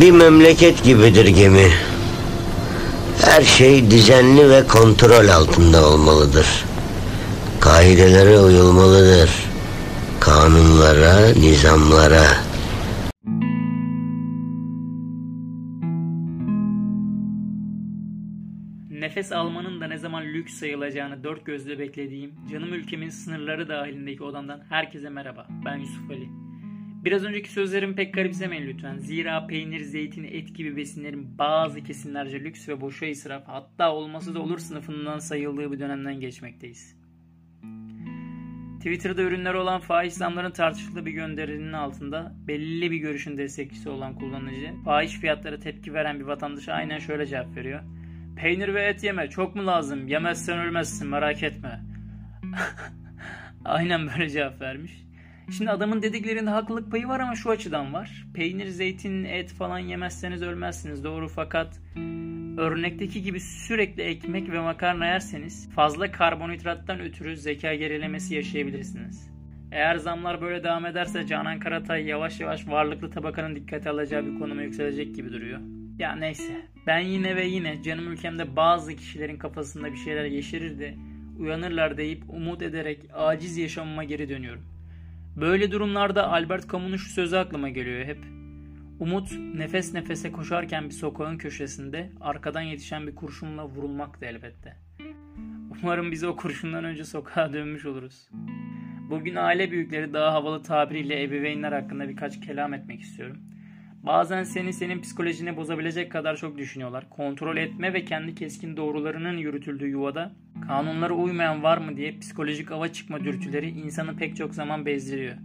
Bir memleket gibidir gemi. Her şey düzenli ve kontrol altında olmalıdır. Kaidelere uyulmalıdır. Kanunlara, nizamlara. Nefes almanın da ne zaman lüks sayılacağını dört gözle beklediğim, canım ülkemin sınırları dahilindeki odamdan herkese merhaba. Ben Yusuf Ali. Biraz önceki sözlerimi pek garipsemeyin lütfen. Zira peynir, zeytin, et gibi besinlerin bazı kesinlerce lüks ve boşa israf hatta olması da olur sınıfından sayıldığı bir dönemden geçmekteyiz. Twitter'da ürünleri olan fahiş zamların tartışıldığı bir gönderinin altında belli bir görüşün destekçisi olan kullanıcı, fahiş fiyatlara tepki veren bir vatandaşa aynen şöyle cevap veriyor. Peynir ve et yeme çok mu lazım? Yemezsen ölmezsin merak etme. aynen böyle cevap vermiş. Şimdi adamın dediklerinde haklılık payı var ama şu açıdan var. Peynir, zeytin, et falan yemezseniz ölmezsiniz doğru fakat örnekteki gibi sürekli ekmek ve makarna yerseniz fazla karbonhidrattan ötürü zeka gerilemesi yaşayabilirsiniz. Eğer zamlar böyle devam ederse Canan Karatay yavaş yavaş varlıklı tabakanın dikkate alacağı bir konuma yükselecek gibi duruyor. Ya neyse ben yine ve yine canım ülkemde bazı kişilerin kafasında bir şeyler yeşerir de uyanırlar deyip umut ederek aciz yaşamıma geri dönüyorum. Böyle durumlarda Albert Camus'un şu sözü aklıma geliyor hep. Umut nefes nefese koşarken bir sokağın köşesinde arkadan yetişen bir kurşunla vurulmaktı elbette. Umarım biz o kurşundan önce sokağa dönmüş oluruz. Bugün aile büyükleri daha havalı tabiriyle ebeveynler hakkında birkaç kelam etmek istiyorum. Bazen seni senin psikolojini bozabilecek kadar çok düşünüyorlar. Kontrol etme ve kendi keskin doğrularının yürütüldüğü yuvada kanunlara uymayan var mı diye psikolojik ava çıkma dürtüleri insanı pek çok zaman bezdiriyor.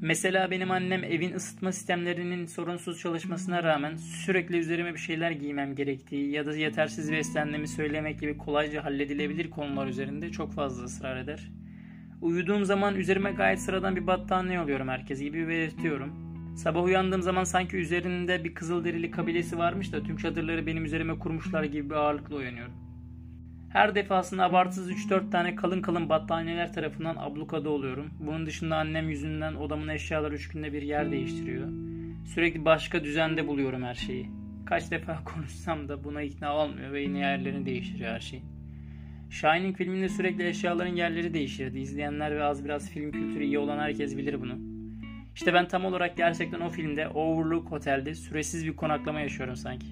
Mesela benim annem evin ısıtma sistemlerinin sorunsuz çalışmasına rağmen sürekli üzerime bir şeyler giymem gerektiği ya da yetersiz beslendiğimi söylemek gibi kolayca halledilebilir konular üzerinde çok fazla ısrar eder. Uyuduğum zaman üzerime gayet sıradan bir battaniye oluyorum herkes gibi belirtiyorum. Sabah uyandığım zaman sanki üzerinde bir kızılderili kabilesi varmış da tüm çadırları benim üzerime kurmuşlar gibi bir ağırlıkla uyanıyorum. Her defasında abartısız 3-4 tane kalın kalın battaniyeler tarafından ablukada oluyorum. Bunun dışında annem yüzünden odamın eşyaları 3 günde bir yer değiştiriyor. Sürekli başka düzende buluyorum her şeyi. Kaç defa konuşsam da buna ikna olmuyor ve yine yerlerini değiştiriyor her şey. Shining filminde sürekli eşyaların yerleri değişirdi. İzleyenler ve az biraz film kültürü iyi olan herkes bilir bunu. İşte ben tam olarak gerçekten o filmde Overlook Hotel'de süresiz bir konaklama yaşıyorum sanki.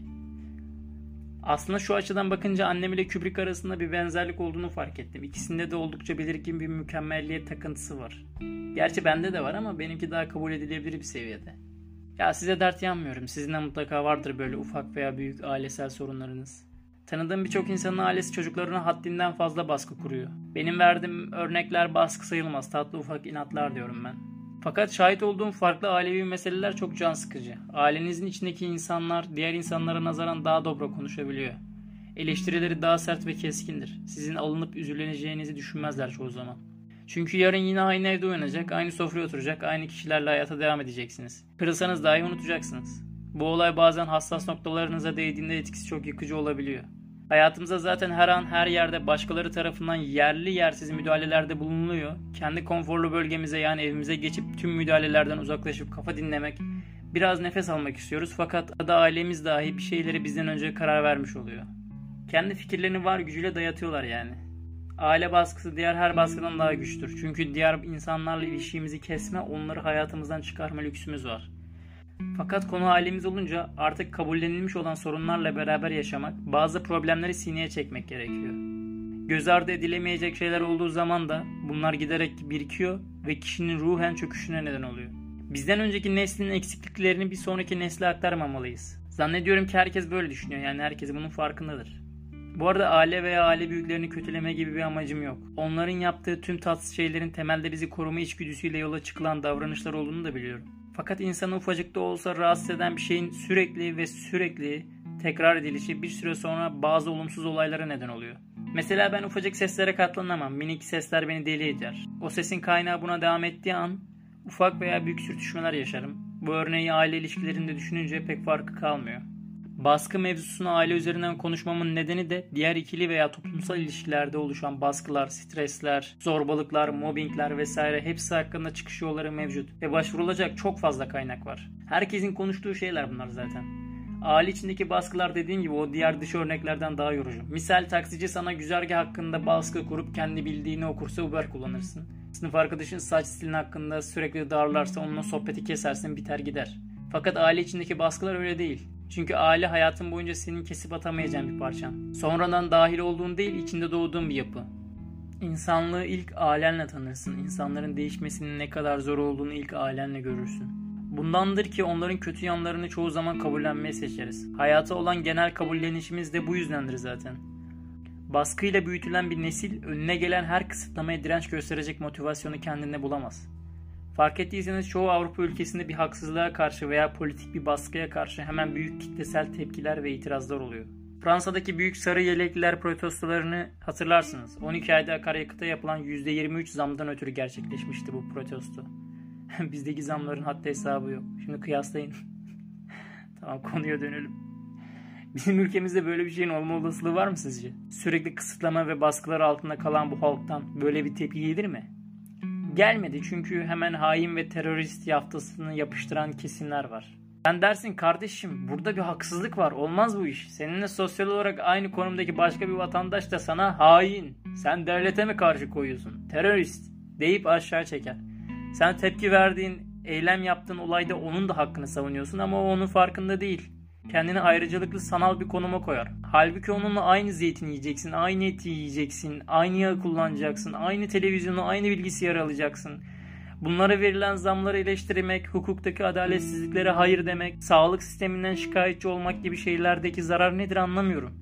Aslında şu açıdan bakınca annem ile Kubrick arasında bir benzerlik olduğunu fark ettim. İkisinde de oldukça belirgin bir mükemmelliyet takıntısı var. Gerçi bende de var ama benimki daha kabul edilebilir bir seviyede. Ya size dert yanmıyorum. Sizin de mutlaka vardır böyle ufak veya büyük ailesel sorunlarınız. Tanıdığım birçok insanın ailesi çocuklarına haddinden fazla baskı kuruyor. Benim verdiğim örnekler baskı sayılmaz. Tatlı ufak inatlar diyorum ben. Fakat şahit olduğum farklı ailevi meseleler çok can sıkıcı. Ailenizin içindeki insanlar diğer insanlara nazaran daha dobra konuşabiliyor. Eleştirileri daha sert ve keskindir. Sizin alınıp üzüleneceğinizi düşünmezler çoğu zaman. Çünkü yarın yine aynı evde uyanacak, aynı sofraya oturacak, aynı kişilerle hayata devam edeceksiniz. Kırılsanız dahi unutacaksınız. Bu olay bazen hassas noktalarınıza değdiğinde etkisi çok yıkıcı olabiliyor. Hayatımıza zaten her an her yerde başkaları tarafından yerli yersiz müdahalelerde bulunuluyor. Kendi konforlu bölgemize yani evimize geçip tüm müdahalelerden uzaklaşıp kafa dinlemek, biraz nefes almak istiyoruz fakat da ailemiz dahi bir şeyleri bizden önce karar vermiş oluyor. Kendi fikirlerini var gücüyle dayatıyorlar yani. Aile baskısı diğer her baskıdan daha güçtür. Çünkü diğer insanlarla ilişkimizi kesme, onları hayatımızdan çıkarma lüksümüz var. Fakat konu halimiz olunca artık kabullenilmiş olan sorunlarla beraber yaşamak, bazı problemleri sineye çekmek gerekiyor. Göz ardı edilemeyecek şeyler olduğu zaman da bunlar giderek birikiyor ve kişinin ruhen çöküşüne neden oluyor. Bizden önceki neslin eksikliklerini bir sonraki nesle aktarmamalıyız. Zannediyorum ki herkes böyle düşünüyor yani herkes bunun farkındadır. Bu arada aile veya aile büyüklerini kötüleme gibi bir amacım yok. Onların yaptığı tüm tatsız şeylerin temelde bizi koruma içgüdüsüyle yola çıkılan davranışlar olduğunu da biliyorum. Fakat insanı ufacık da olsa rahatsız eden bir şeyin sürekli ve sürekli tekrar edilişi bir süre sonra bazı olumsuz olaylara neden oluyor. Mesela ben ufacık seslere katlanamam. Minik sesler beni deli eder. O sesin kaynağı buna devam ettiği an ufak veya büyük sürtüşmeler yaşarım. Bu örneği aile ilişkilerinde düşününce pek farkı kalmıyor. Baskı mevzusunu aile üzerinden konuşmamın nedeni de diğer ikili veya toplumsal ilişkilerde oluşan baskılar, stresler, zorbalıklar, mobbingler vesaire hepsi hakkında çıkış yolları mevcut ve başvurulacak çok fazla kaynak var. Herkesin konuştuğu şeyler bunlar zaten. Aile içindeki baskılar dediğim gibi o diğer dış örneklerden daha yorucu. Misal taksici sana güzergah hakkında baskı kurup kendi bildiğini okursa Uber kullanırsın. Sınıf arkadaşın saç stilin hakkında sürekli darlarsa onunla sohbeti kesersin biter gider. Fakat aile içindeki baskılar öyle değil. Çünkü aile hayatın boyunca senin kesip atamayacağın bir parçan. Sonradan dahil olduğun değil içinde doğduğun bir yapı. İnsanlığı ilk ailenle tanırsın. İnsanların değişmesinin ne kadar zor olduğunu ilk ailenle görürsün. Bundandır ki onların kötü yanlarını çoğu zaman kabullenmeyi seçeriz. Hayata olan genel kabullenişimiz de bu yüzdendir zaten. Baskıyla büyütülen bir nesil önüne gelen her kısıtlamaya direnç gösterecek motivasyonu kendinde bulamaz. Fark ettiyseniz çoğu Avrupa ülkesinde bir haksızlığa karşı veya politik bir baskıya karşı hemen büyük kitlesel tepkiler ve itirazlar oluyor. Fransa'daki büyük sarı yelekliler protestolarını hatırlarsınız. 12 ayda akaryakıta yapılan %23 zamdan ötürü gerçekleşmişti bu protesto. Bizdeki zamların haddi hesabı yok. Şimdi kıyaslayın. tamam konuya dönelim. Bizim ülkemizde böyle bir şeyin olma olasılığı var mı sizce? Sürekli kısıtlama ve baskılar altında kalan bu halktan böyle bir tepki gelir mi? Gelmedi çünkü hemen hain ve terörist yaftasını yapıştıran kesimler var. Sen dersin kardeşim burada bir haksızlık var olmaz bu iş. Seninle sosyal olarak aynı konumdaki başka bir vatandaş da sana hain. Sen devlete mi karşı koyuyorsun? Terörist deyip aşağı çeker. Sen tepki verdiğin, eylem yaptığın olayda onun da hakkını savunuyorsun ama o onun farkında değil. Kendini ayrıcalıklı sanal bir konuma koyar. Halbuki onunla aynı zeytin yiyeceksin, aynı eti yiyeceksin, aynı yağı kullanacaksın, aynı televizyonu, aynı bilgisayarı alacaksın. Bunlara verilen zamları eleştirmek, hukuktaki adaletsizliklere hayır demek, sağlık sisteminden şikayetçi olmak gibi şeylerdeki zarar nedir anlamıyorum.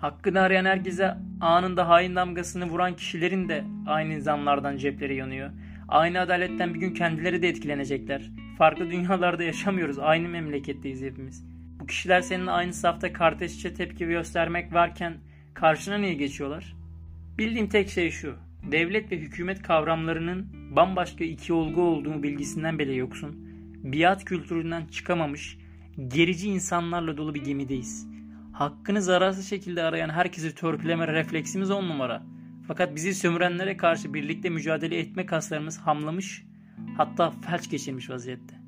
Hakkını arayan herkese anında hain damgasını vuran kişilerin de aynı zamlardan cepleri yanıyor. Aynı adaletten bir gün kendileri de etkilenecekler. Farklı dünyalarda yaşamıyoruz. Aynı memleketteyiz hepimiz. Bu kişiler seninle aynı safta kardeşçe tepki göstermek varken karşına niye geçiyorlar? Bildiğim tek şey şu. Devlet ve hükümet kavramlarının bambaşka iki olgu olduğunu bilgisinden bile yoksun. Biat kültüründen çıkamamış, gerici insanlarla dolu bir gemideyiz. Hakkını zararsız şekilde arayan herkesi törpüleme refleksimiz on numara. Fakat bizi sömürenlere karşı birlikte mücadele etme kaslarımız hamlamış, hatta felç geçirmiş vaziyette.